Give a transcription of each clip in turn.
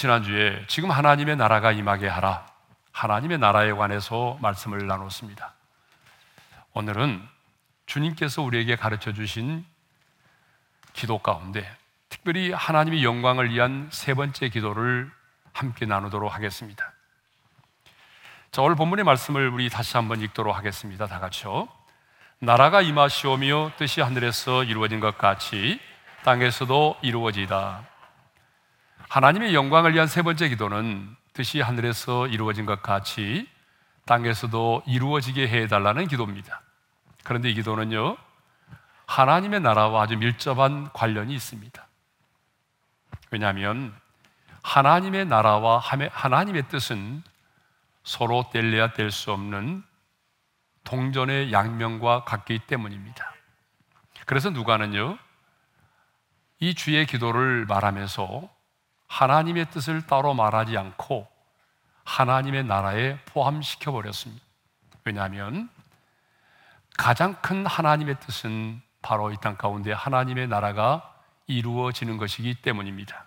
지난주에 지금 하나님의 나라가 임하게 하라. 하나님의 나라에 관해서 말씀을 나눴습니다. 오늘은 주님께서 우리에게 가르쳐 주신 기도 가운데 특별히 하나님의 영광을 위한 세 번째 기도를 함께 나누도록 하겠습니다. 자, 오늘 본문의 말씀을 우리 다시 한번 읽도록 하겠습니다. 다 같이요. 나라가 임하시오며 뜻이 하늘에서 이루어진 것 같이 땅에서도 이루어지다. 하나님의 영광을 위한 세 번째 기도는 뜻이 하늘에서 이루어진 것 같이 땅에서도 이루어지게 해달라는 기도입니다. 그런데 이 기도는요, 하나님의 나라와 아주 밀접한 관련이 있습니다. 왜냐하면 하나님의 나라와 하나님의 뜻은 서로 뗄래야 뗄 수 없는 동전의 양면과 같기 때문입니다. 그래서 누가는요, 이 주의 기도를 말하면서 하나님의 뜻을 따로 말하지 않고 하나님의 나라에 포함시켜 버렸습니다. 왜냐하면 가장 큰 하나님의 뜻은 바로 이 땅 가운데 하나님의 나라가 이루어지는 것이기 때문입니다.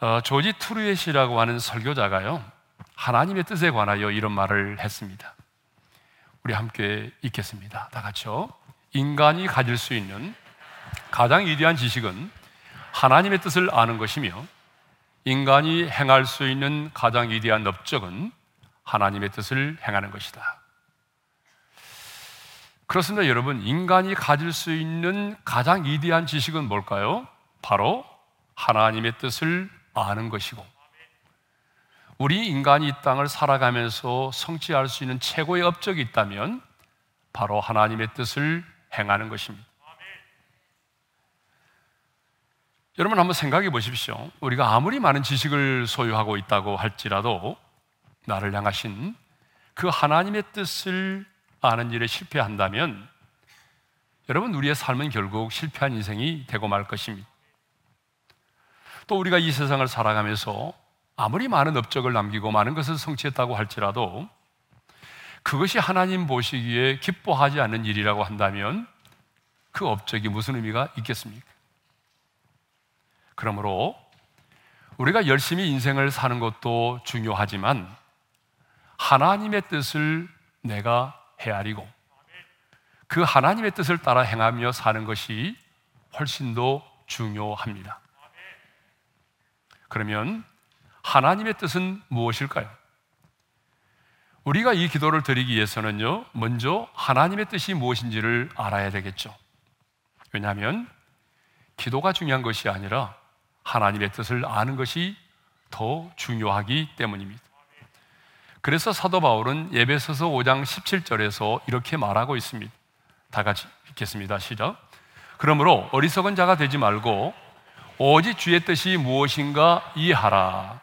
어, 조지 트루엣이라고 하는 설교자가요, 하나님의 뜻에 관하여 이런 말을 했습니다. 우리 함께 읽겠습니다. 다 같이요. 인간이 가질 수 있는 가장 위대한 지식은 하나님의 뜻을 아는 것이며 인간이 행할 수 있는 가장 위대한 업적은 하나님의 뜻을 행하는 것이다. 그렇습니다, 여러분. 인간이 가질 수 있는 가장 위대한 지식은 뭘까요? 바로 하나님의 뜻을 아는 것이고, 우리 인간이 이 땅을 살아가면서 성취할 수 있는 최고의 업적이 있다면 바로 하나님의 뜻을 행하는 것입니다. 여러분 한번 생각해 보십시오. 우리가 아무리 많은 지식을 소유하고 있다고 할지라도 나를 향하신 그 하나님의 뜻을 아는 일에 실패한다면 여러분 우리의 삶은 결국 실패한 인생이 되고 말 것입니다. 또 우리가 이 세상을 살아가면서 아무리 많은 업적을 남기고 많은 것을 성취했다고 할지라도 그것이 하나님 보시기에 기뻐하지 않는 일이라고 한다면 그 업적이 무슨 의미가 있겠습니까? 그러므로 우리가 열심히 인생을 사는 것도 중요하지만 하나님의 뜻을 내가 헤아리고 그 하나님의 뜻을 따라 행하며 사는 것이 훨씬 더 중요합니다. 그러면 하나님의 뜻은 무엇일까요? 우리가 이 기도를 드리기 위해서는요, 먼저 하나님의 뜻이 무엇인지를 알아야 되겠죠. 왜냐하면 기도가 중요한 것이 아니라 하나님의 뜻을 아는 것이 더 중요하기 때문입니다. 그래서 사도 바울은 예배서서 5장 17절에서 이렇게 말하고 있습니다. 다 같이 읽겠습니다. 시작. 그러므로 어리석은 자가 되지 말고 오직 주의 뜻이 무엇인가 이해하라.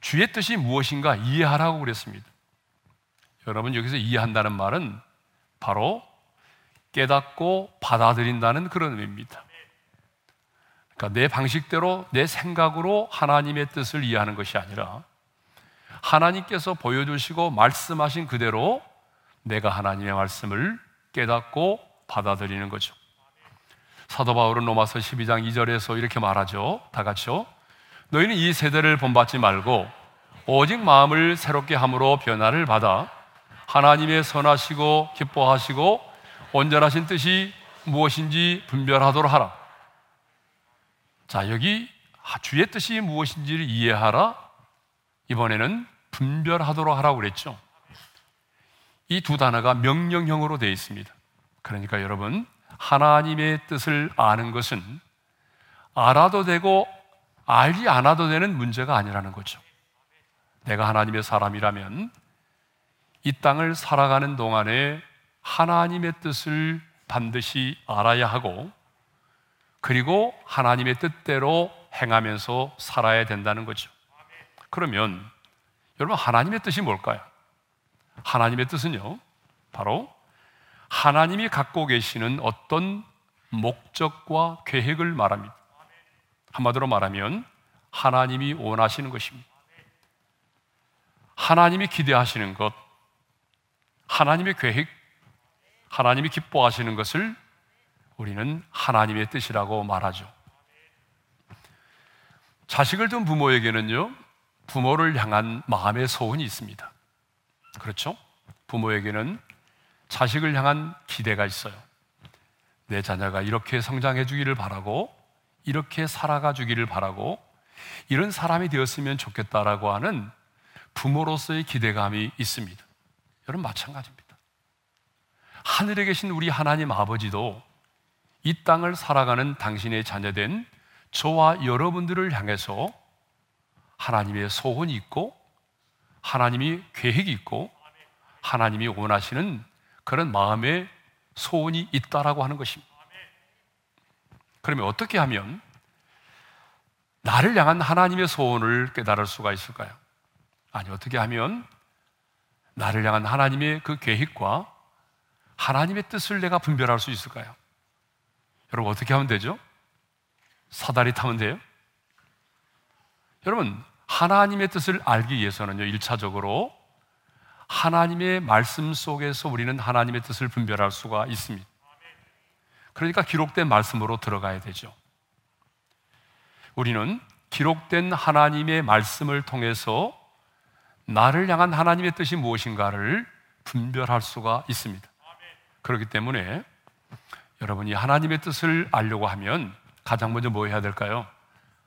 주의 뜻이 무엇인가 이해하라고 그랬습니다. 여러분 여기서 이해한다는 말은 바로 깨닫고 받아들인다는 그런 의미입니다. 그러니까 내 방식대로 내 생각으로 하나님의 뜻을 이해하는 것이 아니라 하나님께서 보여주시고 말씀하신 그대로 내가 하나님의 말씀을 깨닫고 받아들이는 거죠. 사도 바울은 로마서 12장 2절에서 이렇게 말하죠. 다 같이요. 너희는 이 세대를 본받지 말고 오직 마음을 새롭게 함으로 변화를 받아 하나님의 선하시고 기뻐하시고 온전하신 뜻이 무엇인지 분별하도록 하라. 자, 여기 주의 뜻이 무엇인지를 이해하라. 이번에는 분별하도록 하라고 그랬죠. 이 두 단어가 명령형으로 되어 있습니다. 그러니까 여러분, 하나님의 뜻을 아는 것은 알아도 되고 알지 않아도 되는 문제가 아니라는 거죠. 내가 하나님의 사람이라면 이 땅을 살아가는 동안에 하나님의 뜻을 반드시 알아야 하고 그리고 하나님의 뜻대로 행하면서 살아야 된다는 거죠. 그러면 여러분 하나님의 뜻이 뭘까요? 하나님의 뜻은요. 바로 하나님이 갖고 계시는 어떤 목적과 계획을 말합니다. 한마디로 말하면 하나님이 원하시는 것입니다. 하나님이 기대하시는 것, 하나님의 계획, 하나님이 기뻐하시는 것을 우리는 하나님의 뜻이라고 말하죠. 자식을 둔 부모에게는요, 부모를 향한 마음의 소원이 있습니다. 그렇죠? 부모에게는 자식을 향한 기대가 있어요. 내 자녀가 이렇게 성장해 주기를 바라고, 이렇게 살아가 주기를 바라고, 이런 사람이 되었으면 좋겠다라고 하는 부모로서의 기대감이 있습니다. 여러분, 마찬가지입니다. 하늘에 계신 우리 하나님 아버지도 이 땅을 살아가는 당신의 자녀된 저와 여러분들을 향해서 하나님의 소원이 있고 하나님이 계획이 있고 하나님이 원하시는 그런 마음의 소원이 있다라고 하는 것입니다. 그러면 어떻게 하면 나를 향한 하나님의 소원을 깨달을 수가 있을까요? 아니, 어떻게 하면 나를 향한 하나님의 그 계획과 하나님의 뜻을 내가 분별할 수 있을까요? 여러분, 어떻게 하면 되죠? 사다리 타면 돼요? 여러분, 하나님의 뜻을 알기 위해서는요, 1차적으로 하나님의 말씀 속에서 우리는 하나님의 뜻을 분별할 수가 있습니다. 그러니까 기록된 말씀으로 들어가야 되죠. 우리는 기록된 하나님의 말씀을 통해서 나를 향한 하나님의 뜻이 무엇인가를 분별할 수가 있습니다. 그렇기 때문에 여러분이 하나님의 뜻을 알려고 하면 가장 먼저 뭐 해야 될까요?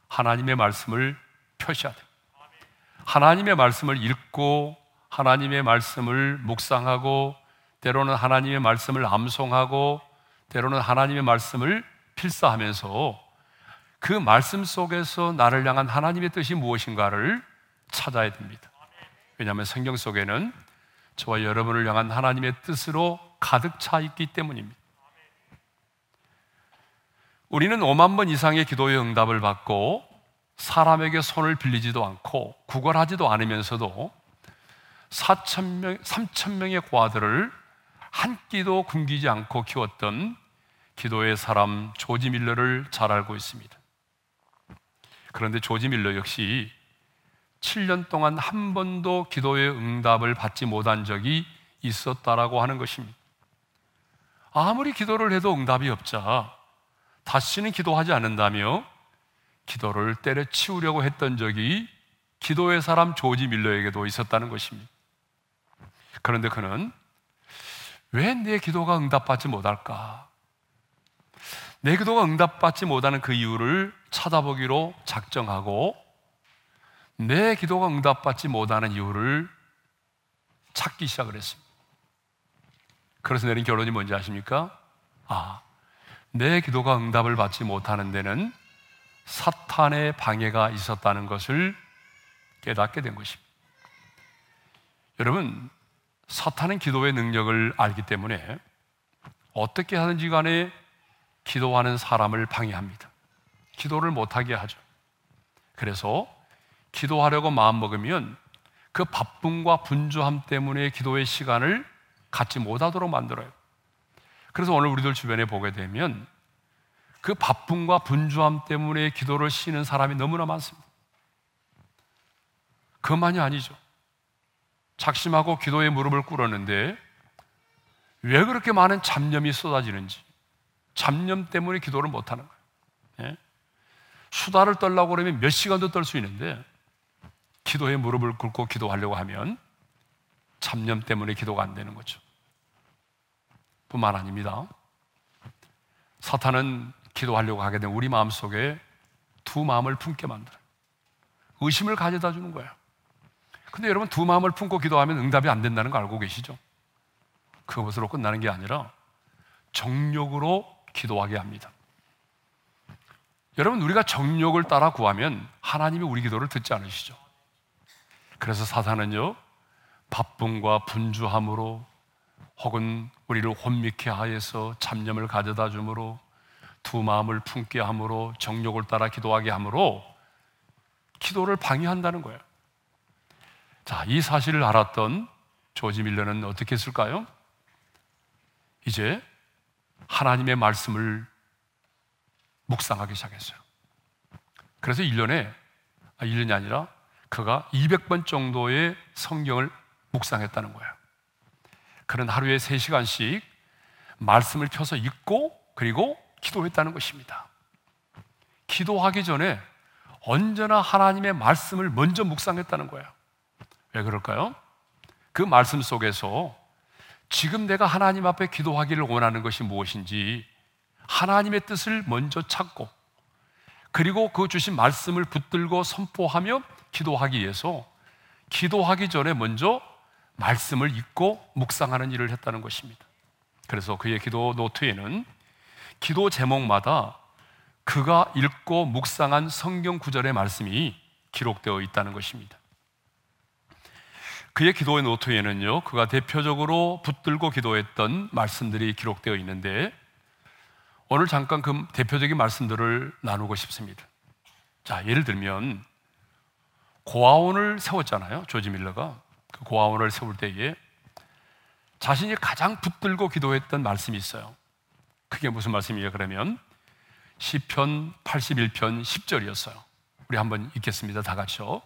하나님의 말씀을 표시해야 돼요. 하나님의 말씀을 읽고 하나님의 말씀을 묵상하고 때로는 하나님의 말씀을 암송하고 때로는 하나님의 말씀을 필사하면서 그 말씀 속에서 나를 향한 하나님의 뜻이 무엇인가를 찾아야 됩니다. 왜냐하면 성경 속에는 저와 여러분을 향한 하나님의 뜻으로 가득 차 있기 때문입니다. 우리는 5만 번 이상의 기도의 응답을 받고 사람에게 손을 빌리지도 않고 구걸하지도 않으면서도 4천 명, 3천 명의 과들을 한 끼도 굶기지 않고 키웠던 기도의 사람 조지 밀러를 잘 알고 있습니다. 그런데 조지 밀러 역시 7년 동안 한 번도 기도의 응답을 받지 못한 적이 있었다라고 하는 것입니다. 아무리 기도를 해도 응답이 없자 다시는 기도하지 않는다며 기도를 때려치우려고 했던 적이 기도의 사람 조지 밀러에게도 있었다는 것입니다. 그런데 그는 왜 내 기도가 응답받지 못할까? 내 기도가 응답받지 못하는 그 이유를 찾아보기로 작정하고 내 기도가 응답받지 못하는 이유를 찾기 시작을 했습니다. 그래서 내린 결론이 뭔지 아십니까? 아, 내 기도가 응답을 받지 못하는 데는 사탄의 방해가 있었다는 것을 깨닫게 된 것입니다. 여러분, 사탄은 기도의 능력을 알기 때문에 어떻게 하든지 간에 기도하는 사람을 방해합니다. 기도를 못하게 하죠. 그래서 기도하려고 마음먹으면 그 바쁨과 분주함 때문에 기도의 시간을 갖지 못하도록 만들어요. 그래서 오늘 우리들 주변에 보게 되면 그 바쁨과 분주함 때문에 기도를 쉬는 사람이 너무나 많습니다. 그만이 아니죠. 작심하고 기도의 무릎을 꿇었는데 왜 그렇게 많은 잡념이 쏟아지는지 잡념 때문에 기도를 못하는 거예요. 예? 수다를 떨라고 그러면 몇 시간도 떨 수 있는데 기도의 무릎을 꿇고 기도하려고 하면 잡념 때문에 기도가 안 되는 거죠. 뿐만 아닙니다. 사탄은 기도하려고 하게 된 우리 마음 속에 두 마음을 품게 만들어요. 의심을 가져다 주는 거예요. 근데 여러분 두 마음을 품고 기도하면 응답이 안 된다는 거 알고 계시죠? 그것으로 끝나는 게 아니라 정욕으로 기도하게 합니다. 여러분 우리가 정욕을 따라 구하면 하나님이 우리 기도를 듣지 않으시죠? 그래서 사탄은요 바쁨과 분주함으로 혹은 우리를 혼미케 하여서 잡념을 가져다 주므로 두 마음을 품게 함으로 정욕을 따라 기도하게 함으로 기도를 방해한다는 거예요. 자, 이 사실을 알았던 조지 밀러는 어떻게 했을까요? 이제 하나님의 말씀을 묵상하기 시작했어요. 그래서 1년에, 아, 1년이 아니라 그가 200번 정도의 성경을 묵상했다는 거예요. 그는 하루에 3시간씩 말씀을 펴서 읽고 그리고 기도했다는 것입니다. 기도하기 전에 언제나 하나님의 말씀을 먼저 묵상했다는 거예요. 왜 그럴까요? 그 말씀 속에서 지금 내가 하나님 앞에 기도하기를 원하는 것이 무엇인지 하나님의 뜻을 먼저 찾고 그리고 그 주신 말씀을 붙들고 선포하며 기도하기 위해서 기도하기 전에 먼저 말씀을 읽고 묵상하는 일을 했다는 것입니다. 그래서 그의 기도 노트에는 기도 제목마다 그가 읽고 묵상한 성경 구절의 말씀이 기록되어 있다는 것입니다. 그의 기도의 노트에는요, 그가 대표적으로 붙들고 기도했던 말씀들이 기록되어 있는데, 오늘 잠깐 그 대표적인 말씀들을 나누고 싶습니다. 자, 예를 들면, 고아원을 세웠잖아요. 조지 밀러가. 그 고아원을 세울 때에 자신이 가장 붙들고 기도했던 말씀이 있어요. 그게 무슨 말씀이에요? 그러면 시편 81편 10절이었어요. 우리 한번 읽겠습니다. 다 같이요.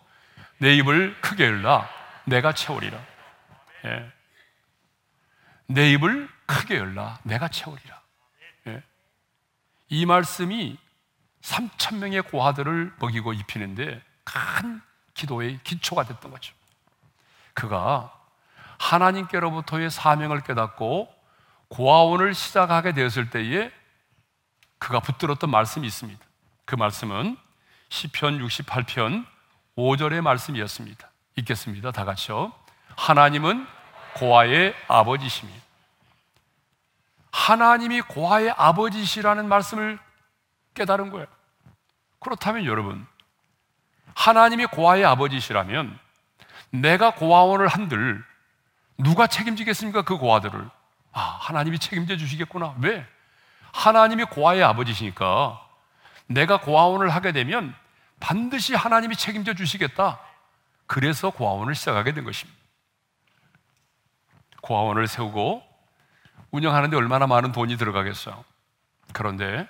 내 입을 크게 열라 내가 채우리라. 예. 내 입을 크게 열라 내가 채우리라. 예. 이 말씀이 3천 명의 고아들을 먹이고 입히는데 큰 기도의 기초가 됐던 거죠. 그가 하나님께로부터의 사명을 깨닫고 고아원을 시작하게 되었을 때에 그가 붙들었던 말씀이 있습니다. 그 말씀은 시편 68편 5절의 말씀이었습니다. 읽겠습니다. 다 같이요. 하나님은 고아의 아버지십니다. 하나님이 고아의 아버지시라는 말씀을 깨달은 거예요. 그렇다면 여러분, 하나님이 고아의 아버지시라면 내가 고아원을 한들 누가 책임지겠습니까? 그 고아들을. 아, 하나님이 책임져 주시겠구나. 왜? 하나님이 고아의 아버지시니까 내가 고아원을 하게 되면 반드시 하나님이 책임져 주시겠다. 그래서 고아원을 시작하게 된 것입니다. 고아원을 세우고 운영하는데 얼마나 많은 돈이 들어가겠어요. 그런데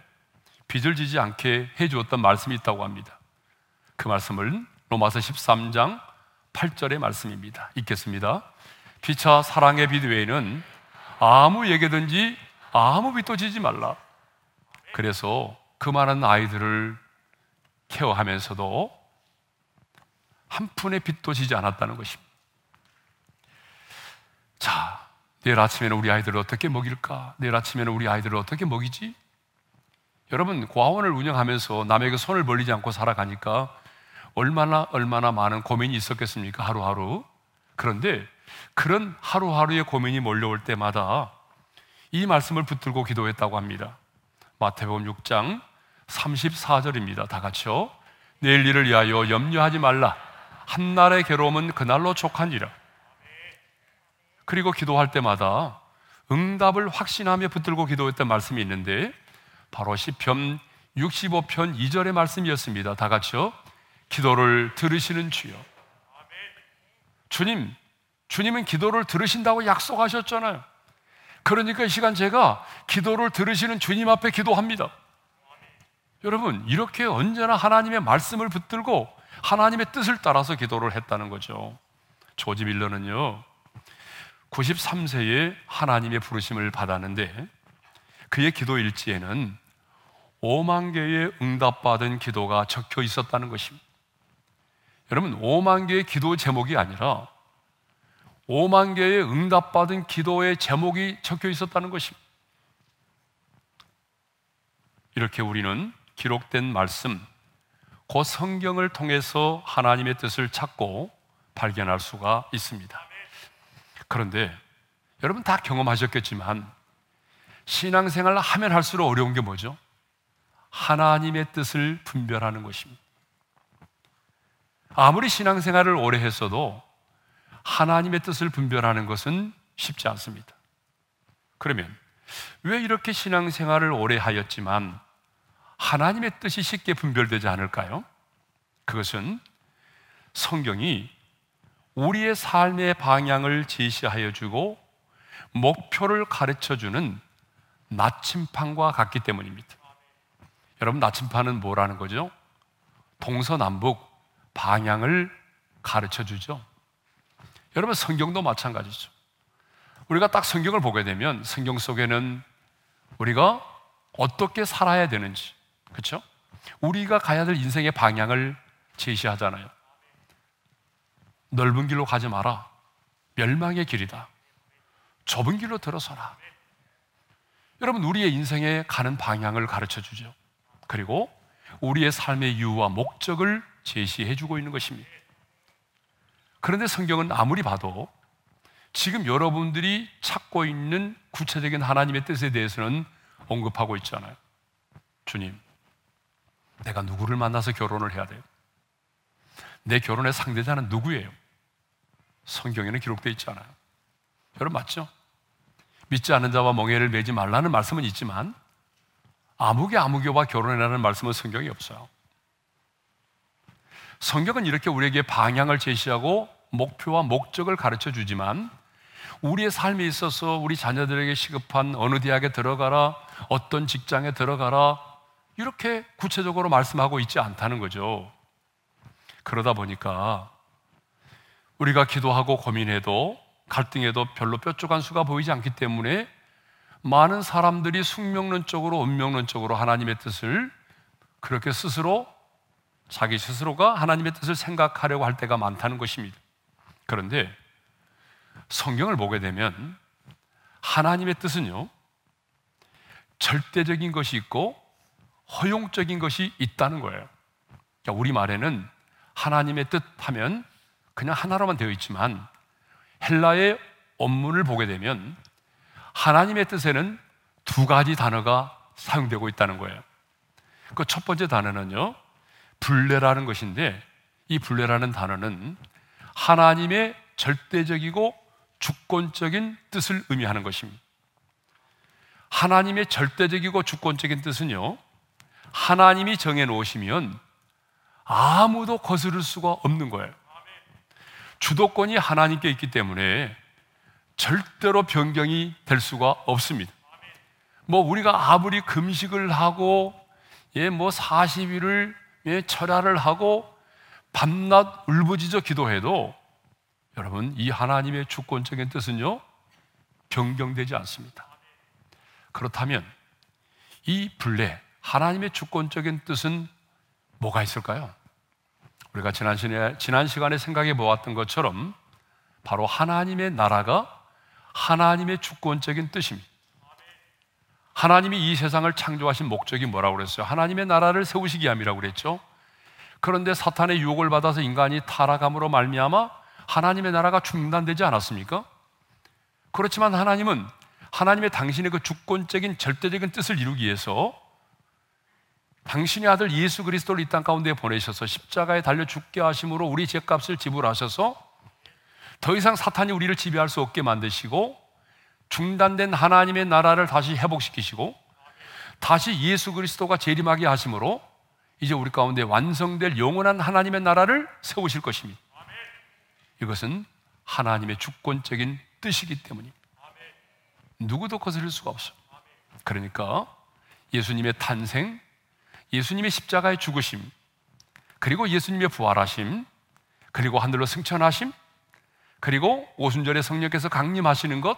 빚을 지지 않게 해 주었던 말씀이 있다고 합니다. 그 말씀을 로마서 13장 8절의 말씀입니다. 읽겠습니다. 피차 사랑의 빚 외에는 아무에게든지 아무 빚도 지지 말라. 그래서 그 많은 아이들을 케어하면서도 한 푼의 빚도 지지 않았다는 것입니다. 자, 내일 아침에는 우리 아이들을 어떻게 먹일까? 내일 아침에는 우리 아이들을 어떻게 먹이지? 여러분, 고아원을 운영하면서 남에게 손을 벌리지 않고 살아가니까 얼마나 얼마나 많은 고민이 있었겠습니까? 하루하루. 그런데 그런 하루하루의 고민이 몰려올 때마다 이 말씀을 붙들고 기도했다고 합니다. 마태복음 6장 34절입니다. 다 같이요. 내일 일을 위하여 염려하지 말라. 한 날의 괴로움은 그날로 족하니라. 그리고 기도할 때마다 응답을 확신하며 붙들고 기도했던 말씀이 있는데 바로 시편 65편 2절의 말씀이었습니다. 다 같이요. 기도를 들으시는 주여. 주님, 주님은 기도를 들으신다고 약속하셨잖아요. 그러니까 이 시간 제가 기도를 들으시는 주님 앞에 기도합니다. 여러분, 이렇게 언제나 하나님의 말씀을 붙들고 하나님의 뜻을 따라서 기도를 했다는 거죠. 조지 밀러는요, 93세에 하나님의 부르심을 받았는데 그의 기도 일지에는 5만 개의 응답받은 기도가 적혀 있었다는 것입니다. 여러분, 5만 개의 기도 제목이 아니라 5만 개의 응답받은 기도의 제목이 적혀 있었다는 것입니다. 이렇게 우리는 기록된 말씀, 그 성경을 통해서 하나님의 뜻을 찾고 발견할 수가 있습니다. 그런데 여러분 다 경험하셨겠지만 신앙생활을 하면 할수록 어려운 게 뭐죠? 하나님의 뜻을 분별하는 것입니다. 아무리 신앙생활을 오래 했어도 하나님의 뜻을 분별하는 것은 쉽지 않습니다. 그러면 왜 이렇게 신앙생활을 오래 하였지만 하나님의 뜻이 쉽게 분별되지 않을까요? 그것은 성경이 우리의 삶의 방향을 제시하여 주고 목표를 가르쳐 주는 나침판과 같기 때문입니다. 여러분, 나침판은 뭐라는 거죠? 동서남북 방향을 가르쳐 주죠. 여러분, 성경도 마찬가지죠. 우리가 딱 성경을 보게 되면 성경 속에는 우리가 어떻게 살아야 되는지, 그렇죠? 우리가 가야 될 인생의 방향을 제시하잖아요. 넓은 길로 가지 마라. 멸망의 길이다. 좁은 길로 들어서라. 여러분, 우리의 인생에 가는 방향을 가르쳐 주죠. 그리고 우리의 삶의 이유와 목적을 제시해 주고 있는 것입니다. 그런데 성경은 아무리 봐도 지금 여러분들이 찾고 있는 구체적인 하나님의 뜻에 대해서는 언급하고 있잖아요. 주님, 내가 누구를 만나서 결혼을 해야 돼요? 내 결혼의 상대자는 누구예요? 성경에는 기록되어 있지 않아요. 여러분 맞죠? 믿지 않는 자와 멍해를 매지 말라는 말씀은 있지만 아무개 아무개와 결혼해라는 말씀은 성경이 없어요. 성경은 이렇게 우리에게 방향을 제시하고 목표와 목적을 가르쳐 주지만 우리의 삶에 있어서 우리 자녀들에게 시급한 어느 대학에 들어가라, 어떤 직장에 들어가라, 이렇게 구체적으로 말씀하고 있지 않다는 거죠. 그러다 보니까 우리가 기도하고 고민해도 갈등에도 별로 뾰족한 수가 보이지 않기 때문에 많은 사람들이 숙명론적으로 운명론적으로 하나님의 뜻을 그렇게 스스로 자기 스스로가 하나님의 뜻을 생각하려고 할 때가 많다는 것입니다. 그런데 성경을 보게 되면 하나님의 뜻은요, 절대적인 것이 있고 허용적인 것이 있다는 거예요. 그러니까 우리 말에는 하나님의 뜻 하면 그냥 하나로만 되어 있지만 헬라의 원문을 보게 되면 하나님의 뜻에는 두 가지 단어가 사용되고 있다는 거예요. 그 첫 번째 단어는요, 불례라는 것인데 이 불례라는 단어는 하나님의 절대적이고 주권적인 뜻을 의미하는 것입니다. 하나님의 절대적이고 주권적인 뜻은요, 하나님이 정해 놓으시면 아무도 거스를 수가 없는 거예요. 주도권이 하나님께 있기 때문에 절대로 변경이 될 수가 없습니다. 뭐 우리가 아무리 금식을 하고 예, 뭐 40일을 예, 철야를 하고 밤낮 울부짖어 기도해도 여러분 이 하나님의 주권적인 뜻은요 변경되지 않습니다. 그렇다면 이 분례 하나님의 주권적인 뜻은 뭐가 있을까요? 우리가 지난 시간에, 지난 시간에 생각해 보았던 것처럼 바로 하나님의 나라가 하나님의 주권적인 뜻입니다. 하나님이 이 세상을 창조하신 목적이 뭐라고 그랬어요? 하나님의 나라를 세우시기 함이라고 그랬죠. 그런데 사탄의 유혹을 받아서 인간이 타락함으로 말미암아 하나님의 나라가 중단되지 않았습니까? 그렇지만 하나님은 하나님의 당신의 그 주권적인 절대적인 뜻을 이루기 위해서 당신의 아들 예수 그리스도를 이 땅 가운데 보내셔서 십자가에 달려 죽게 하심으로 우리 죄값을 지불하셔서 더 이상 사탄이 우리를 지배할 수 없게 만드시고 중단된 하나님의 나라를 다시 회복시키시고 다시 예수 그리스도가 재림하게 하심으로 이제 우리 가운데 완성될 영원한 하나님의 나라를 세우실 것입니다. 이것은 하나님의 주권적인 뜻이기 때문입니다. 누구도 거스릴 수가 없어. 그러니까 예수님의 탄생, 예수님의 십자가의 죽으심, 그리고 예수님의 부활하심, 그리고 하늘로 승천하심, 그리고 오순절에 성령께서 강림하시는 것,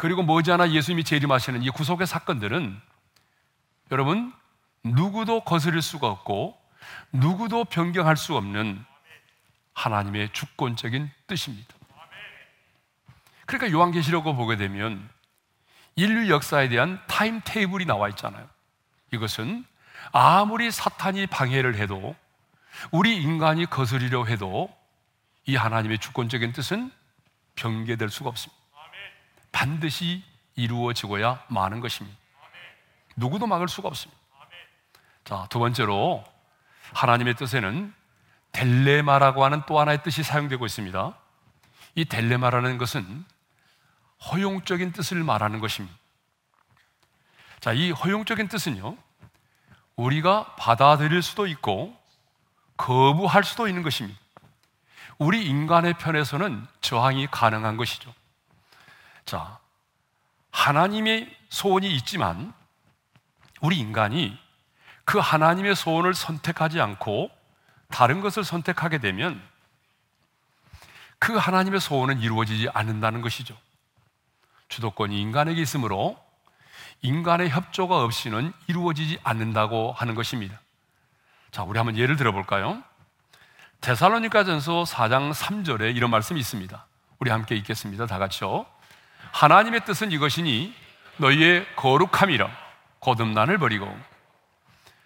그리고 머지않아 예수님이 재림하시는 이 구속의 사건들은 여러분 누구도 거스릴 수가 없고 누구도 변경할 수 없는 하나님의 주권적인 뜻입니다. 그러니까 요한계시록을 보게 되면 인류 역사에 대한 타임 테이블이 나와 있잖아요. 이것은 아무리 사탄이 방해를 해도 우리 인간이 거스리려 해도 이 하나님의 주권적인 뜻은 변개될 수가 없습니다. 반드시 이루어지고야 마는 것입니다. 누구도 막을 수가 없습니다. 자, 두 번째로 하나님의 뜻에는 델레마라고 하는 또 하나의 뜻이 사용되고 있습니다. 이 델레마라는 것은 허용적인 뜻을 말하는 것입니다. 자, 이 허용적인 뜻은요, 우리가 받아들일 수도 있고 거부할 수도 있는 것입니다. 우리 인간의 편에서는 저항이 가능한 것이죠. 자, 하나님의 소원이 있지만 우리 인간이 그 하나님의 소원을 선택하지 않고 다른 것을 선택하게 되면 그 하나님의 소원은 이루어지지 않는다는 것이죠. 주도권이 인간에게 있으므로 인간의 협조가 없이는 이루어지지 않는다고 하는 것입니다. 자, 우리 한번 예를 들어 볼까요? 데살로니가전서 4장 3절에 이런 말씀이 있습니다. 우리 함께 읽겠습니다. 다 같이요. 하나님의 뜻은 이것이니 너희의 거룩함이라 거듭난을 버리고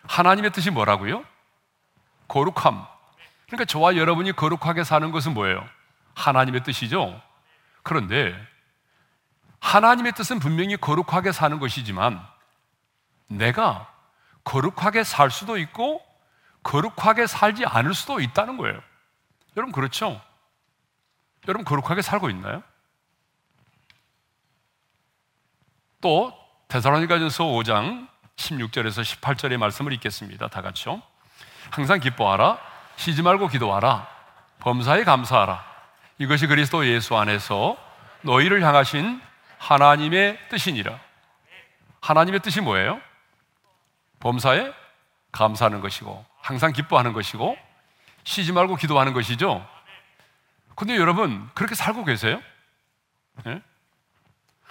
하나님의 뜻이 뭐라고요? 거룩함. 그러니까 저와 여러분이 거룩하게 사는 것은 뭐예요? 하나님의 뜻이죠. 그런데 하나님의 뜻은 분명히 거룩하게 사는 것이지만 내가 거룩하게 살 수도 있고 거룩하게 살지 않을 수도 있다는 거예요. 여러분 그렇죠? 여러분 거룩하게 살고 있나요? 또 데살로니가전서 5장 16절에서 18절의 말씀을 읽겠습니다. 다 같이요. 항상 기뻐하라. 쉬지 말고 기도하라. 범사에 감사하라. 이것이 그리스도 예수 안에서 너희를 향하신 하나님의 뜻이니라. 하나님의 뜻이 뭐예요? 범사에 감사하는 것이고 항상 기뻐하는 것이고 쉬지 말고 기도하는 것이죠. 근데 여러분 그렇게 살고 계세요? 네?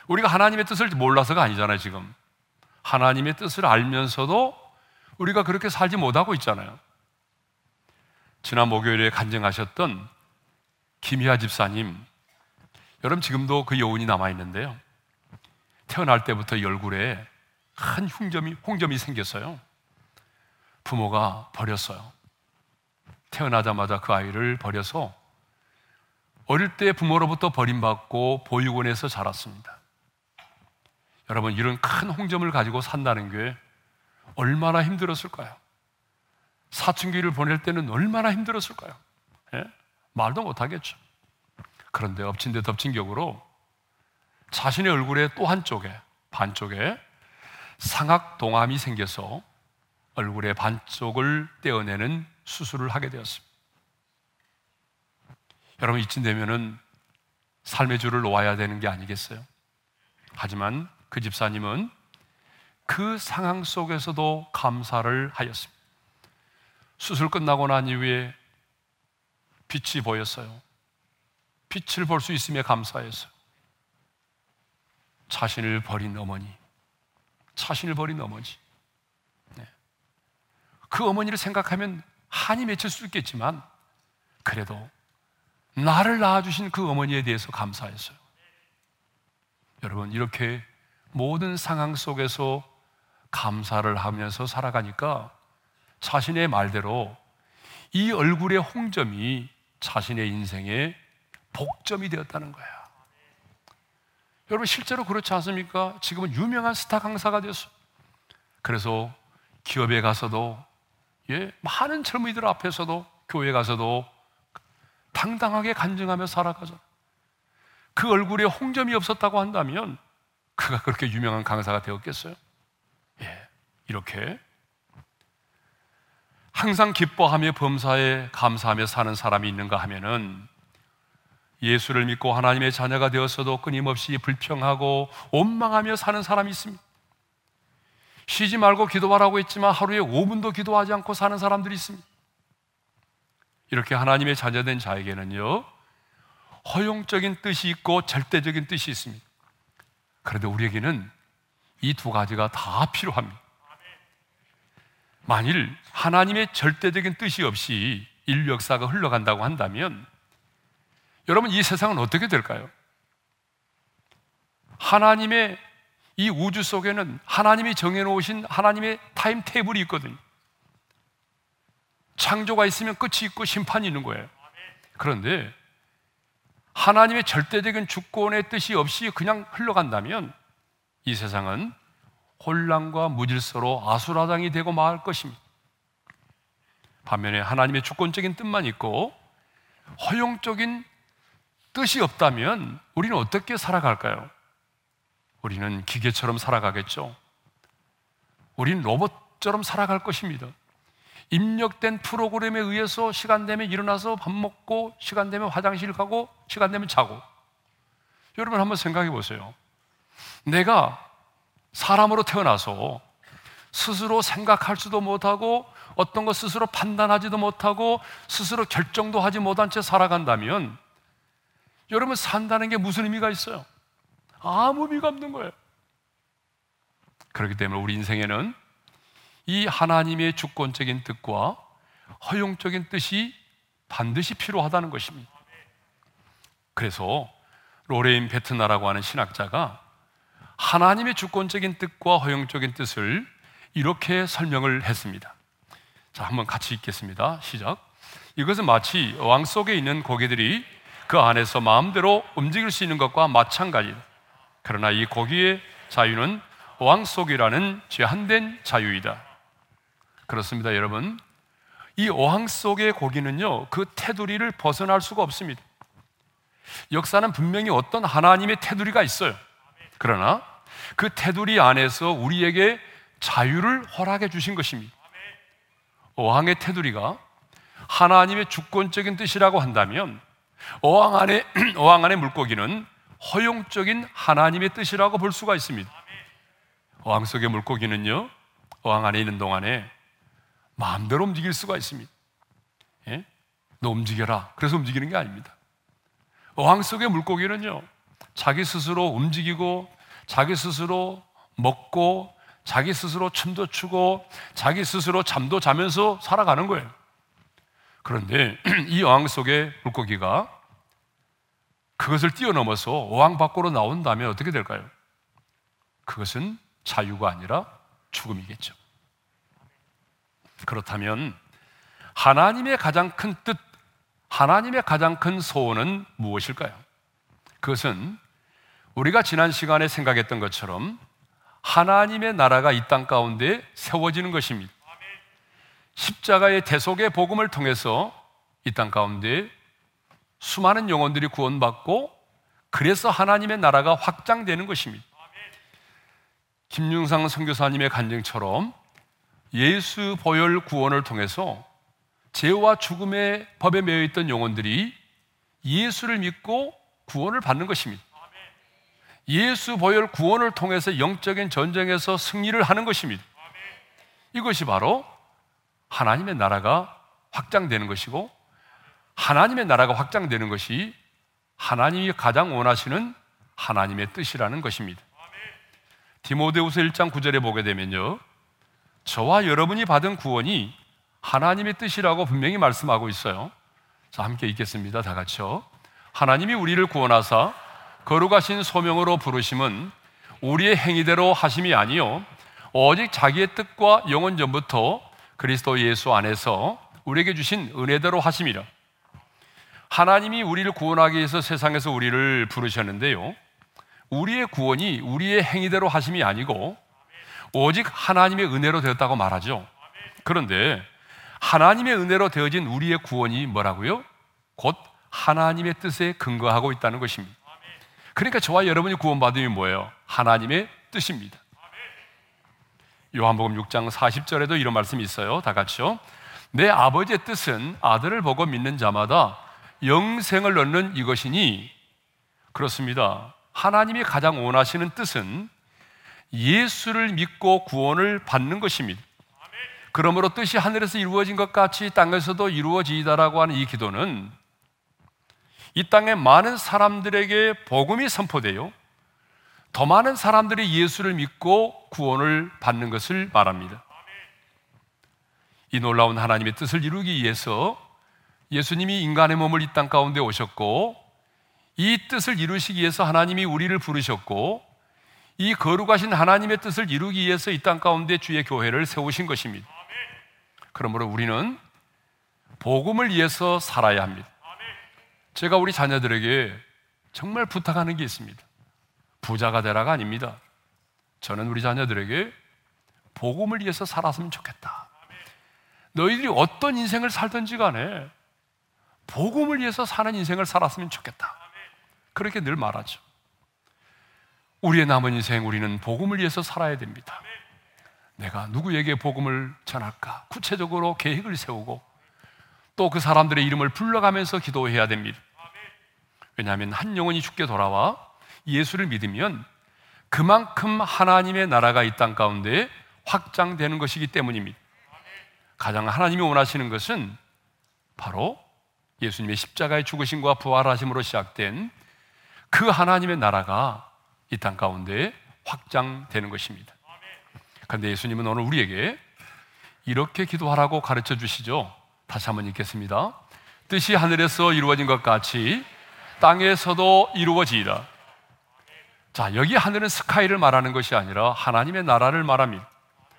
우리가 하나님의 뜻을 몰라서가 아니잖아요, 지금. 하나님의 뜻을 알면서도 우리가 그렇게 살지 못하고 있잖아요. 지난 목요일에 간증하셨던 김희아 집사님, 여러분 지금도 그 여운이 남아 있는데요. 태어날 때부터 얼굴에 큰 흉점이, 홍점이 생겼어요. 부모가 버렸어요. 태어나자마자 그 아이를 버려서 어릴 때 부모로부터 버림받고 보육원에서 자랐습니다. 여러분, 이런 큰 홍점을 가지고 산다는 게 얼마나 힘들었을까요? 사춘기를 보낼 때는 얼마나 힘들었을까요? 예? 말도 못하겠죠. 그런데 엎친 데 덮친 격으로 자신의 얼굴의 또 한쪽에, 반쪽에 상악 동암이 생겨서 얼굴의 반쪽을 떼어내는 수술을 하게 되었습니다. 여러분, 이쯤 되면은 삶의 줄을 놓아야 되는 게 아니겠어요? 하지만 그 집사님은 그 상황 속에서도 감사를 하였습니다. 수술 끝나고 난 이후에 빛이 보였어요. 빛을 볼 수 있음에 감사했어요. 자신을 버린 어머니, 자신을 버린 어머니. 네. 그 어머니를 생각하면 한이 맺힐 수 있겠지만, 그래도 나를 낳아주신 그 어머니에 대해서 감사했어요. 여러분, 이렇게 모든 상황 속에서 감사를 하면서 살아가니까 자신의 말대로 이 얼굴의 홍점이 자신의 인생의 복점이 되었다는 거야. 여러분 실제로 그렇지 않습니까? 지금은 유명한 스타 강사가 됐어. 그래서 기업에 가서도 예, 많은 젊은이들 앞에서도 교회 가서도 당당하게 간증하며 살아가죠. 그 얼굴에 홍점이 없었다고 한다면 그가 그렇게 유명한 강사가 되었겠어요? 예, 이렇게 항상 기뻐하며 범사에 감사하며 사는 사람이 있는가 하면은 예수를 믿고 하나님의 자녀가 되었어도 끊임없이 불평하고 원망하며 사는 사람이 있습니다. 쉬지 말고 기도하라고 했지만 하루에 5분도 기도하지 않고 사는 사람들이 있습니다. 이렇게 하나님의 자녀된 자에게는요, 허용적인 뜻이 있고 절대적인 뜻이 있습니다. 그런데 우리에게는 이 두 가지가 다 필요합니다. 만일 하나님의 절대적인 뜻이 없이 인류 역사가 흘러간다고 한다면 여러분 이 세상은 어떻게 될까요? 하나님의 이 우주 속에는 하나님이 정해놓으신 하나님의 타임 테이블이 있거든요. 창조가 있으면 끝이 있고 심판이 있는 거예요. 그런데 하나님의 절대적인 주권의 뜻이 없이 그냥 흘러간다면 이 세상은 혼란과 무질서로 아수라장이 되고 말 것입니다. 반면에 하나님의 주권적인 뜻만 있고 허용적인 뜻이 없다면 우리는 어떻게 살아갈까요? 우리는 기계처럼 살아가겠죠. 우리는 로봇처럼 살아갈 것입니다. 입력된 프로그램에 의해서 시간 되면 일어나서 밥 먹고 시간 되면 화장실 가고 시간 되면 자고 여러분 한번 생각해 보세요. 내가 사람으로 태어나서 스스로 생각할 수도 못하고 어떤 것 스스로 판단하지도 못하고 스스로 결정도 하지 못한 채 살아간다면 여러분 산다는 게 무슨 의미가 있어요? 아무 의미가 없는 거예요. 그렇기 때문에 우리 인생에는 이 하나님의 주권적인 뜻과 허용적인 뜻이 반드시 필요하다는 것입니다. 그래서 로레인 베트나라고 하는 신학자가 하나님의 주권적인 뜻과 허용적인 뜻을 이렇게 설명을 했습니다. 자, 한번 같이 읽겠습니다. 시작. 이것은 마치 왕 속에 있는 고기들이 그 안에서 마음대로 움직일 수 있는 것과 마찬가지다. 그러나 이 고기의 자유는 왕 속이라는 제한된 자유이다. 그렇습니다, 여러분. 이 어항 속의 고기는요, 그 테두리를 벗어날 수가 없습니다. 역사는 분명히 어떤 하나님의 테두리가 있어요. 그러나 그 테두리 안에서 우리에게 자유를 허락해 주신 것입니다. 어항의 테두리가 하나님의 주권적인 뜻이라고 한다면 어항 안에 어항 안의 물고기는 허용적인 하나님의 뜻이라고 볼 수가 있습니다. 어항 속의 물고기는요, 어항 안에 있는 동안에 마음대로 움직일 수가 있습니다. 예? 너 움직여라. 그래서 움직이는 게 아닙니다. 어항 속의 물고기는요, 자기 스스로 움직이고, 자기 스스로 먹고, 자기 스스로 춤도 추고, 자기 스스로 잠도 자면서 살아가는 거예요. 그런데 이 어항 속의 물고기가 그것을 뛰어넘어서 어항 밖으로 나온다면 어떻게 될까요? 그것은 자유가 아니라 죽음이겠죠. 그렇다면 하나님의 가장 큰 뜻, 하나님의 가장 큰 소원은 무엇일까요? 그것은 우리가 지난 시간에 생각했던 것처럼 하나님의 나라가 이 땅 가운데 세워지는 것입니다. 십자가의 대속의 복음을 통해서 이 땅 가운데 수많은 영혼들이 구원받고 그래서 하나님의 나라가 확장되는 것입니다. 김윤상 선교사님의 간증처럼 예수 보혈 구원을 통해서 죄와 죽음의 법에 매여 있던 영혼들이 예수를 믿고 구원을 받는 것입니다. 예수 보혈 구원을 통해서 영적인 전쟁에서 승리를 하는 것입니다. 이것이 바로 하나님의 나라가 확장되는 것이고 하나님의 나라가 확장되는 것이 하나님이 가장 원하시는 하나님의 뜻이라는 것입니다. 디모데후서 1장 9절에 보게 되면요. 저와 여러분이 받은 구원이 하나님의 뜻이라고 분명히 말씀하고 있어요. 자, 함께 읽겠습니다. 다 같이요. 하나님이 우리를 구원하사 거룩하신 소명으로 부르심은 우리의 행위대로 하심이 아니요 오직 자기의 뜻과 영원 전부터 그리스도 예수 안에서 우리에게 주신 은혜대로 하심이라. 하나님이 우리를 구원하기 위해서 세상에서 우리를 부르셨는데요. 우리의 구원이 우리의 행위대로 하심이 아니고 오직 하나님의 은혜로 되었다고 말하죠. 그런데 하나님의 은혜로 되어진 우리의 구원이 뭐라고요? 곧 하나님의 뜻에 근거하고 있다는 것입니다. 그러니까 저와 여러분이 구원받음이 뭐예요? 하나님의 뜻입니다. 요한복음 6장 40절에도 이런 말씀이 있어요. 다 같이요. 내 아버지의 뜻은 아들을 보고 믿는 자마다 영생을 얻는 이것이니 그렇습니다. 하나님이 가장 원하시는 뜻은 예수를 믿고 구원을 받는 것입니다. 그러므로 뜻이 하늘에서 이루어진 것 같이 땅에서도 이루어지다라고 하는 이 기도는 이 땅에 많은 사람들에게 복음이 선포되요. 더 많은 사람들이 예수를 믿고 구원을 받는 것을 말합니다. 이 놀라운 하나님의 뜻을 이루기 위해서 예수님이 인간의 몸을 이 땅 가운데 오셨고 이 뜻을 이루시기 위해서 하나님이 우리를 부르셨고 이 거룩하신 하나님의 뜻을 이루기 위해서 이 땅 가운데 주의 교회를 세우신 것입니다. 그러므로 우리는 복음을 위해서 살아야 합니다. 제가 우리 자녀들에게 정말 부탁하는 게 있습니다. 부자가 되라가 아닙니다. 저는 우리 자녀들에게 복음을 위해서 살았으면 좋겠다. 너희들이 어떤 인생을 살든지 간에 복음을 위해서 사는 인생을 살았으면 좋겠다. 그렇게 늘 말하죠. 우리의 남은 인생 우리는 복음을 위해서 살아야 됩니다. 내가 누구에게 복음을 전할까? 구체적으로 계획을 세우고 또 그 사람들의 이름을 불러가면서 기도해야 됩니다. 왜냐하면 한 영혼이 죽게 돌아와 예수를 믿으면 그만큼 하나님의 나라가 이 땅 가운데 확장되는 것이기 때문입니다. 가장 하나님이 원하시는 것은 바로 예수님의 십자가의 죽으심과 부활하심으로 시작된 그 하나님의 나라가 이 땅 가운데 확장되는 것입니다. 그런데 예수님은 오늘 우리에게 이렇게 기도하라고 가르쳐 주시죠. 다시 한번 읽겠습니다. 뜻이 하늘에서 이루어진 것 같이 땅에서도 이루어지이다. 자, 여기 하늘은 스카이를 말하는 것이 아니라 하나님의 나라를 말합니다.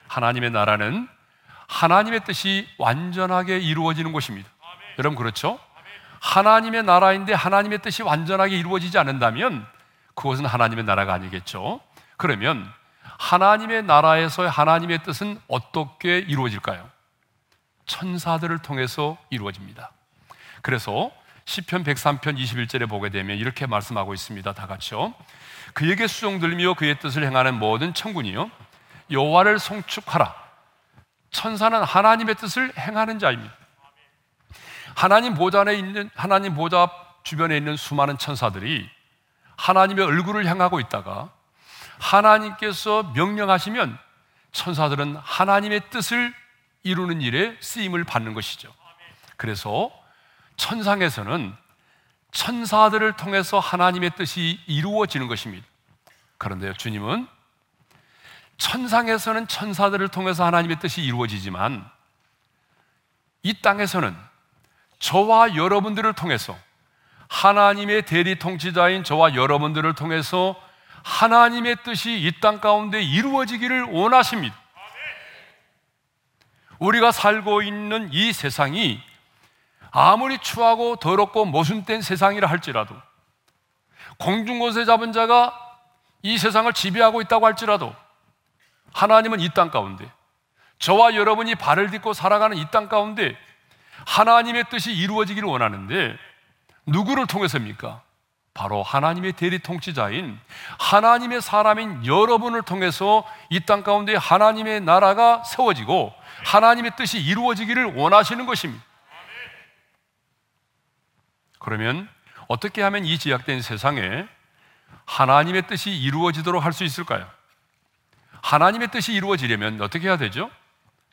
하나님의 나라는 하나님의 뜻이 완전하게 이루어지는 곳입니다. 여러분 그렇죠? 하나님의 나라인데 하나님의 뜻이 완전하게 이루어지지 않는다면 그것은 하나님의 나라가 아니겠죠. 그러면 하나님의 나라에서의 하나님의 뜻은 어떻게 이루어질까요? 천사들을 통해서 이루어집니다. 그래서 시편 103편 21절에 보게 되면 이렇게 말씀하고 있습니다. 다 같이요. 그에게 수종 들며 그의 뜻을 행하는 모든 천군이요 여호와를 송축하라. 천사는 하나님의 뜻을 행하는 자입니다. 하나님 보좌에 있는 하나님 보좌 주변에 있는 수많은 천사들이 하나님의 얼굴을 향하고 있다가 하나님께서 명령하시면 천사들은 하나님의 뜻을 이루는 일에 쓰임을 받는 것이죠. 그래서 천상에서는 천사들을 통해서 하나님의 뜻이 이루어지는 것입니다. 그런데요, 주님은 천상에서는 천사들을 통해서 하나님의 뜻이 이루어지지만 이 땅에서는 저와 여러분들을 통해서 하나님의 대리 통치자인 저와 여러분들을 통해서 하나님의 뜻이 이 땅 가운데 이루어지기를 원하십니다. 우리가 살고 있는 이 세상이 아무리 추하고 더럽고 모순된 세상이라 할지라도 공중곳에 잡은 자가 이 세상을 지배하고 있다고 할지라도 하나님은 이 땅 가운데 저와 여러분이 발을 딛고 살아가는 이 땅 가운데 하나님의 뜻이 이루어지기를 원하는데 누구를 통해서입니까? 바로 하나님의 대리 통치자인 하나님의 사람인 여러분을 통해서 이 땅 가운데 하나님의 나라가 세워지고 하나님의 뜻이 이루어지기를 원하시는 것입니다. 그러면 어떻게 하면 이 제약된 세상에 하나님의 뜻이 이루어지도록 할 수 있을까요? 하나님의 뜻이 이루어지려면 어떻게 해야 되죠?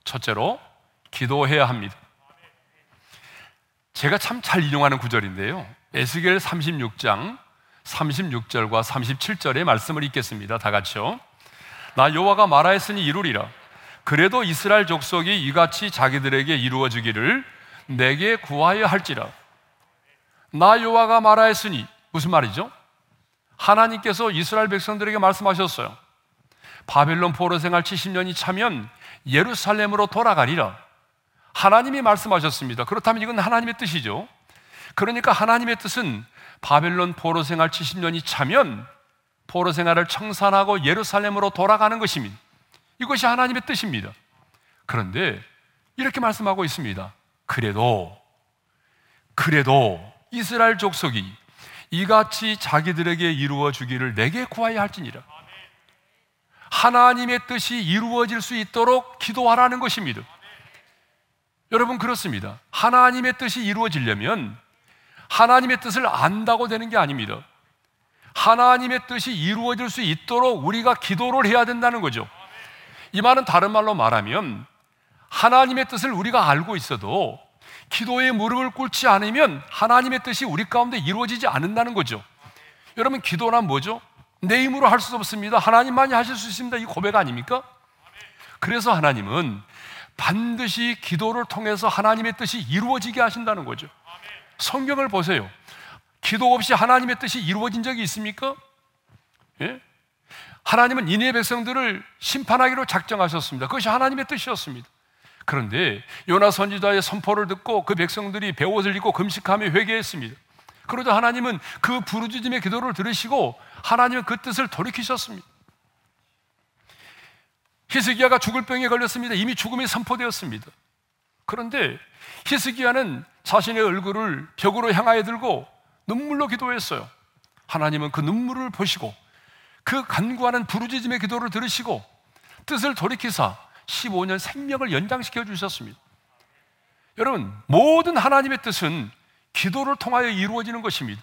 첫째로 기도해야 합니다. 제가 참 잘 인용하는 구절인데요. 에스겔 36장 36절과 37절의 말씀을 읽겠습니다. 다 같이요. 나 여호와가 말하였으니 이루리라. 그래도 이스라엘 족속이 이같이 자기들에게 이루어지기를 내게 구하여 할지라. 나 여호와가 말하였으니 무슨 말이죠? 하나님께서 이스라엘 백성들에게 말씀하셨어요. 바벨론 포로 생활 70년이 차면 예루살렘으로 돌아가리라. 하나님이 말씀하셨습니다. 그렇다면 이건 하나님의 뜻이죠. 그러니까 하나님의 뜻은 바벨론 포로 생활 70년이 차면 포로 생활을 청산하고 예루살렘으로 돌아가는 것입니다. 이것이 하나님의 뜻입니다. 그런데 이렇게 말씀하고 있습니다. 그래도 그래도 이스라엘 족속이 이같이 자기들에게 이루어 주기를 내게 구하여 할지니라. 하나님의 뜻이 이루어질 수 있도록 기도하라는 것입니다. 여러분 그렇습니다. 하나님의 뜻이 이루어지려면 하나님의 뜻을 안다고 되는 게 아닙니다. 하나님의 뜻이 이루어질 수 있도록 우리가 기도를 해야 된다는 거죠. 이 말은 다른 말로 말하면 하나님의 뜻을 우리가 알고 있어도 기도에 무릎을 꿇지 않으면 하나님의 뜻이 우리 가운데 이루어지지 않는다는 거죠. 여러분 기도란 뭐죠? 내 힘으로 할 수 없습니다. 하나님만이 하실 수 있습니다. 이 고백 아닙니까? 그래서 하나님은 반드시 기도를 통해서 하나님의 뜻이 이루어지게 하신다는 거죠. 성경을 보세요. 기도 없이 하나님의 뜻이 이루어진 적이 있습니까? 예? 하나님은 이네 백성들을 심판하기로 작정하셨습니다. 그것이 하나님의 뜻이었습니다. 그런데 요나 선지자의 선포를 듣고 그 백성들이 배옷을 입고 금식하며 회개했습니다. 그러자 하나님은 그 부르짖음의 기도를 들으시고 하나님은 그 뜻을 돌이키셨습니다. 히스기야가 죽을 병에 걸렸습니다. 이미 죽음이 선포되었습니다. 그런데 히스기야는 자신의 얼굴을 벽으로 향하여 들고 눈물로 기도했어요. 하나님은 그 눈물을 보시고 그 간구하는 부르짖음의 기도를 들으시고 뜻을 돌이키사 15년 생명을 연장시켜 주셨습니다. 여러분, 모든 하나님의 뜻은 기도를 통하여 이루어지는 것입니다.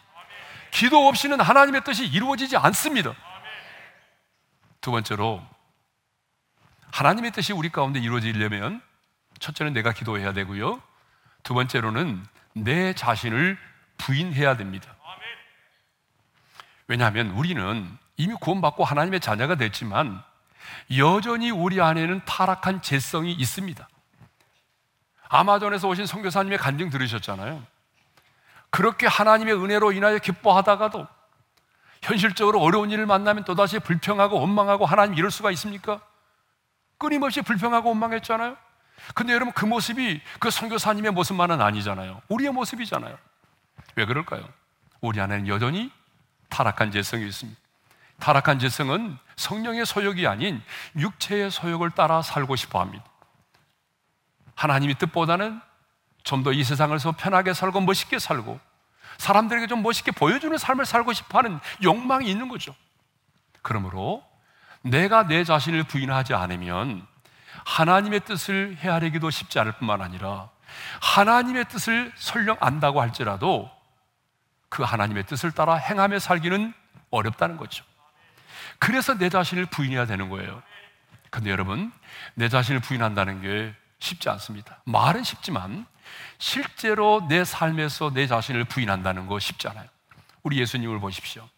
기도 없이는 하나님의 뜻이 이루어지지 않습니다. 두 번째로, 하나님의 뜻이 우리 가운데 이루어지려면 첫째는 내가 기도해야 되고요. 두 번째로는 내 자신을 부인해야 됩니다. 왜냐하면 우리는 이미 구원받고 하나님의 자녀가 됐지만 여전히 우리 안에는 타락한 죄성이 있습니다. 아마존에서 오신 선교사님의 간증 들으셨잖아요. 그렇게 하나님의 은혜로 인하여 기뻐하다가도 현실적으로 어려운 일을 만나면 또다시 불평하고 원망하고 하나님 이럴 수가 있습니까? 끊임없이 불평하고 원망했잖아요. 근데 여러분 그 모습이 그 선교사님의 모습만은 아니잖아요. 우리의 모습이잖아요. 왜 그럴까요? 우리 안에는 여전히 타락한 재성이 있습니다. 타락한 재성은 성령의 소욕이 아닌 육체의 소욕을 따라 살고 싶어 합니다. 하나님의 뜻보다는 좀 더 이 세상을 더 편하게 살고 멋있게 살고 사람들에게 좀 멋있게 보여주는 삶을 살고 싶어 하는 욕망이 있는 거죠. 그러므로 내가 내 자신을 부인하지 않으면 하나님의 뜻을 헤아리기도 쉽지 않을 뿐만 아니라 하나님의 뜻을 설령 안다고 할지라도 그 하나님의 뜻을 따라 행하며 살기는 어렵다는 거죠. 그래서 내 자신을 부인해야 되는 거예요. 근데 여러분, 내 자신을 부인한다는 게 쉽지 않습니다. 말은 쉽지만 실제로 내 삶에서 내 자신을 부인한다는 거 쉽지 않아요. 우리 예수님을 보십시오.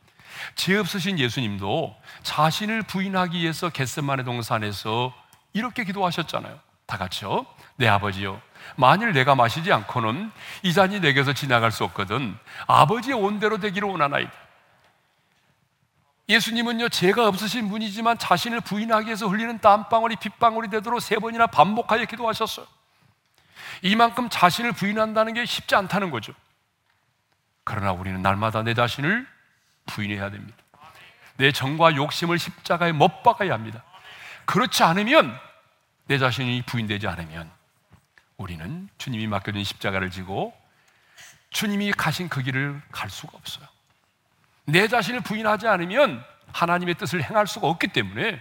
죄 없으신 예수님도 자신을 부인하기 위해서 겟세만의 동산에서 이렇게 기도하셨잖아요. 다 같이요. 내 아버지요. 만일 내가 마시지 않고는 이 잔이 내게서 지나갈 수 없거든. 아버지의 온대로 되기를 원하나이다. 예수님은요, 죄가 없으신 분이지만 자신을 부인하기 위해서 흘리는 땀방울이 빗방울이 되도록 세 번이나 반복하여 기도하셨어요. 이만큼 자신을 부인한다는 게 쉽지 않다는 거죠. 그러나 우리는 날마다 내 자신을 부인해야 됩니다. 내 정과 욕심을 십자가에 못 박아야 합니다. 그렇지 않으면 내 자신이 부인되지 않으면 우리는 주님이 맡겨준 십자가를 지고 주님이 가신 그 길을 갈 수가 없어요. 내 자신을 부인하지 않으면 하나님의 뜻을 행할 수가 없기 때문에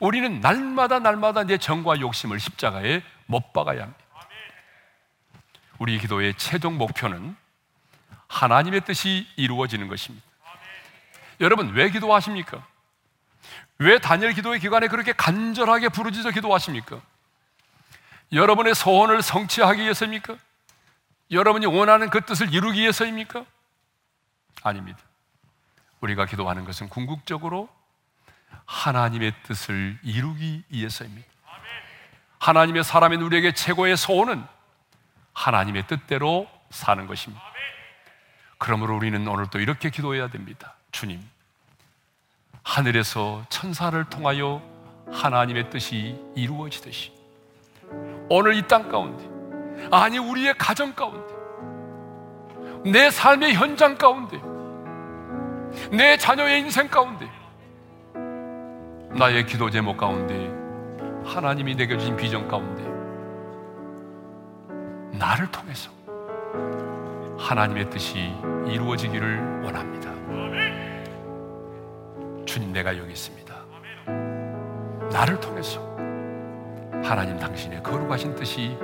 우리는 날마다 날마다 내 정과 욕심을 십자가에 못 박아야 합니다. 우리 기도의 최종 목표는 하나님의 뜻이 이루어지는 것입니다. 여러분, 왜 기도하십니까? 왜 다니엘 기도의 기간에 그렇게 간절하게 부르짖어 기도하십니까? 여러분의 소원을 성취하기 위해서입니까? 여러분이 원하는 그 뜻을 이루기 위해서입니까? 아닙니다. 우리가 기도하는 것은 궁극적으로 하나님의 뜻을 이루기 위해서입니다. 하나님의 사람인 우리에게 최고의 소원은 하나님의 뜻대로 사는 것입니다. 그러므로 우리는 오늘 또 이렇게 기도해야 됩니다. 주님, 하늘에서 천사를 통하여 하나님의 뜻이 이루어지듯이 오늘 이 땅 가운데 아니 우리의 가정 가운데 내 삶의 현장 가운데 내 자녀의 인생 가운데 나의 기도 제목 가운데 하나님이 내게 주신 비전 가운데 나를 통해서 하나님의 뜻이 이루어지기를 원합니다. 주님, 내가 여기 있습니다. 나를 통해서 하나님 당신의 거룩하신 뜻이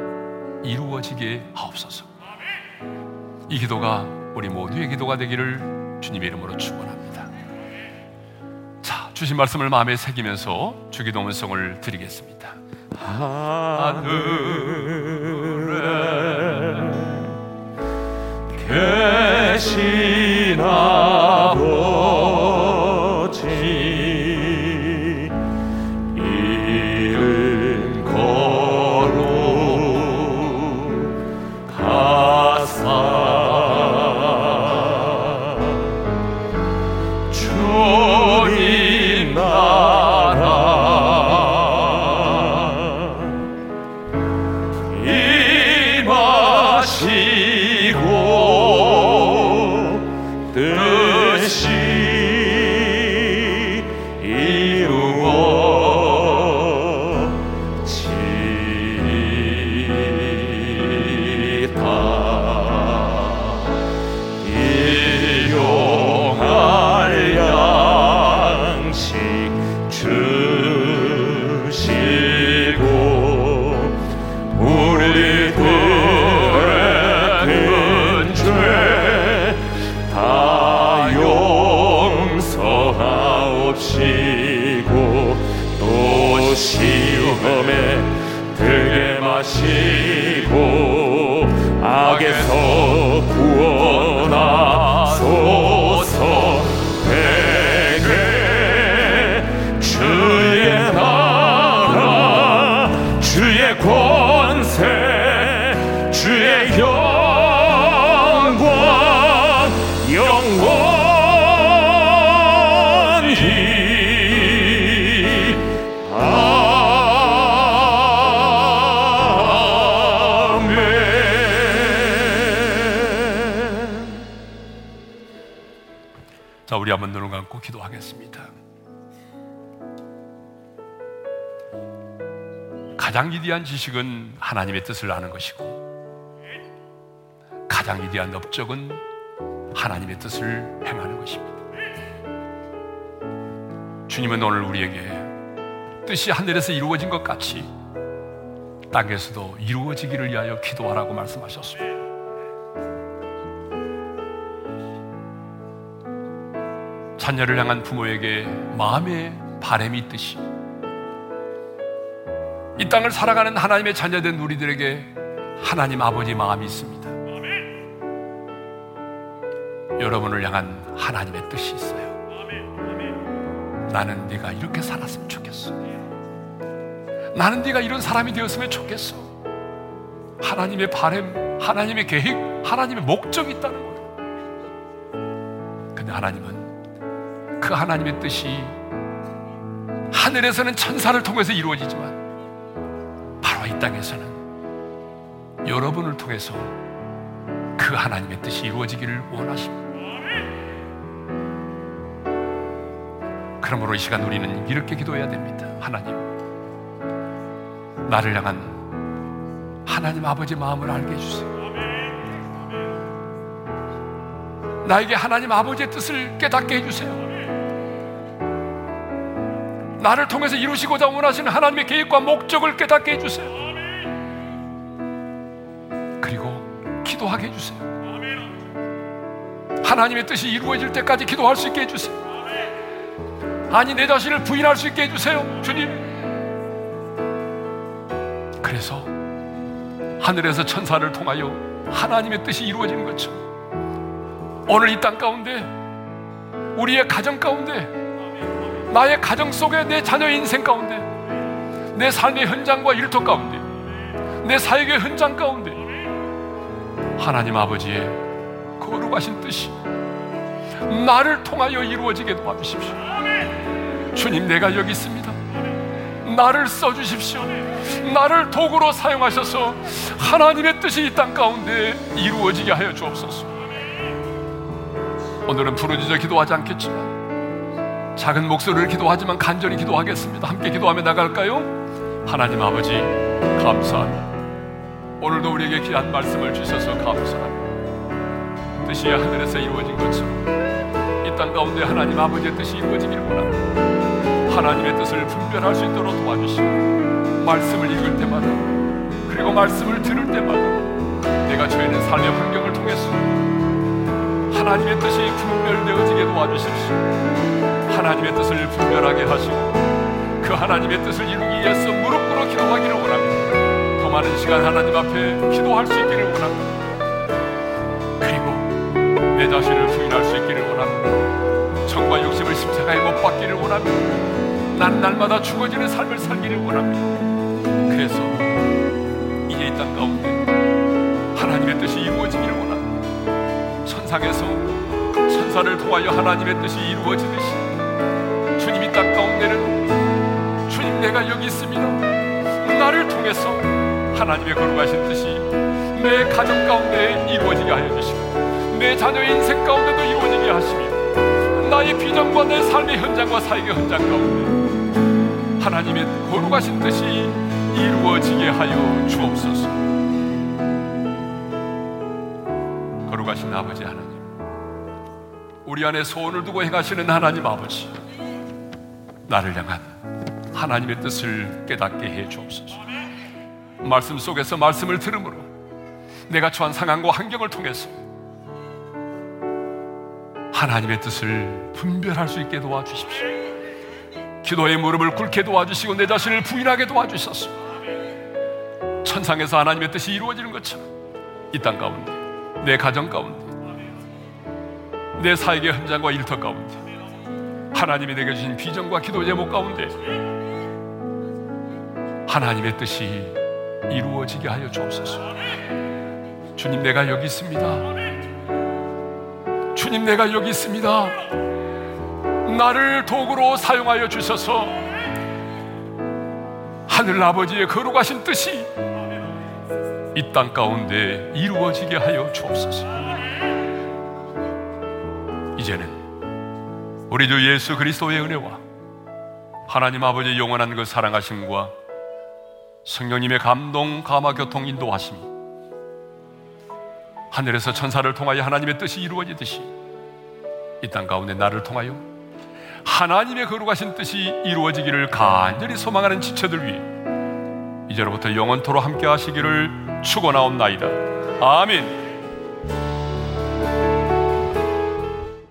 이루어지게 하옵소서. 이 기도가 우리 모두의 기도가 되기를 주님의 이름으로 축원합니다. 자, 주신 말씀을 마음에 새기면서 주기도 문성을 드리겠습니다. 하늘에 아 우리 한번 눈을 감고 기도하겠습니다. 가장 위대한 지식은 하나님의 뜻을 아는 것이고 가장 위대한 업적은 하나님의 뜻을 행하는 것입니다. 주님은 오늘 우리에게 뜻이 하늘에서 이루어진 것 같이 땅에서도 이루어지기를 위하여 기도하라고 말씀하셨습니다. 자녀를 향한 부모에게 마음의 바램이 있듯이 이 땅을 살아가는 하나님의 자녀된 우리들에게 하나님 아버지 마음이 있습니다. 여러분을 향한 하나님의 뜻이 있어요. 나는 네가 이렇게 살았으면 좋겠어. 나는 네가 이런 사람이 되었으면 좋겠어. 하나님의 바램, 하나님의 계획, 하나님의 목적이 있다는 거예요. 근데 하나님은 그 하나님의 뜻이 하늘에서는 천사를 통해서 이루어지지만 이 땅에서는 여러분을 통해서 그 하나님의 뜻이 이루어지기를 원하십니다. 그러므로 이 시간 우리는 이렇게 기도해야 됩니다. 하나님, 나를 향한 하나님 아버지 마음을 알게 해주세요. 나에게 하나님 아버지의 뜻을 깨닫게 해주세요. 나를 통해서 이루시고자 원하시는 하나님의 계획과 목적을 깨닫게 해주세요. 그리고 기도하게 해주세요. 하나님의 뜻이 이루어질 때까지 기도할 수 있게 해주세요. 아니, 내 자신을 부인할 수 있게 해주세요. 주님. 그래서 하늘에서 천사를 통하여 하나님의 뜻이 이루어지는 것처럼 오늘 이 땅 가운데 우리의 가정 가운데 나의 가정 속에 내 자녀의 인생 가운데 내 삶의 현장과 일터 가운데 내 사역의 현장 가운데 하나님 아버지의 거룩하신 뜻이 나를 통하여 이루어지게 도와주십시오. 주님 내가 여기 있습니다. 나를 써주십시오. 나를 도구로 사용하셔서 하나님의 뜻이 이 땅 가운데 이루어지게 하여 주옵소서. 오늘은 부르짖어 기도하지 않겠지만 작은 목소리를 기도하지만 간절히 기도하겠습니다. 함께 기도하며 나갈까요? 하나님 아버지 감사합니다. 오늘도 우리에게 귀한 말씀을 주셔서 감사합니다. 뜻이 하늘에서 이루어진 것처럼 이 땅 가운데 하나님 아버지의 뜻이 이루어지기를 원합니다. 하나님의 뜻을 분별할 수 있도록 도와주시고 말씀을 읽을 때마다 그리고 말씀을 들을 때마다 내가 저희는 삶의 환경을 통해서 하나님의 뜻이 분별되어지게 도와주십시오. 하나님의 뜻을 분별하게 하시고 그 하나님의 뜻을 이루기 위해서 무릎 꿇어 기도하기를 원합니다. 더 많은 시간 하나님 앞에 기도할 수 있기를 원합니다. 그리고 내 자신을 부인할 수 있기를 원합니다. 정과 욕심을 십자가에 못 박기를 원합니다. 난 날마다 죽어지는 삶을 살기를 원합니다. 그래서 이제 이 땅 가운데 하나님의 뜻이 이루어지기를 원합니다. 천상에서 천사를 통하여 하나님의 뜻이 이루어지듯이 내가 여기 있습니다. 나를 통해서 하나님의 거룩하신 뜻이 내 가정 가운데 이루어지게 하여 주시고 내 자녀의 인생 가운데도 이루어지게 하시며 나의 비전과 내 삶의 현장과 사역의 현장 가운데 하나님의 거룩하신 뜻이 이루어지게 하여 주옵소서. 거룩하신 아버지 하나님, 우리 안에 소원을 두고 행하시는 하나님 아버지. 나를 향한 하나님의 뜻을 깨닫게 해 주옵소서. 말씀 속에서 말씀을 들음으로 내가 처한 상황과 환경을 통해서 하나님의 뜻을 분별할 수 있게 도와주십시오. 기도의 무릎을 꿇게 도와주시고 내 자신을 부인하게 도와주셔서 천상에서 하나님의 뜻이 이루어지는 것처럼 이 땅 가운데 내 가정 가운데 내 사역의 현장과 일터 가운데 하나님이 내게 주신 비전과 기도 제목 가운데 하나님의 뜻이 이루어지게 하여 주옵소서. 주님 내가 여기 있습니다. 주님 내가 여기 있습니다. 나를 도구로 사용하여 주셔서 하늘 아버지의 거룩하신 뜻이 이 땅 가운데 이루어지게 하여 주옵소서. 이제는 우리 주 예수 그리스도의 은혜와 하나님 아버지의 영원한 그 사랑하심과 성령님의 감동, 감화, 교통, 인도하심이 하늘에서 천사를 통하여 하나님의 뜻이 이루어지듯이 이 땅 가운데 나를 통하여 하나님의 거룩하신 뜻이 이루어지기를 간절히 소망하는 지체들 위해 이제로부터 영원토로 함께 하시기를 축원하옵나이다. 아멘.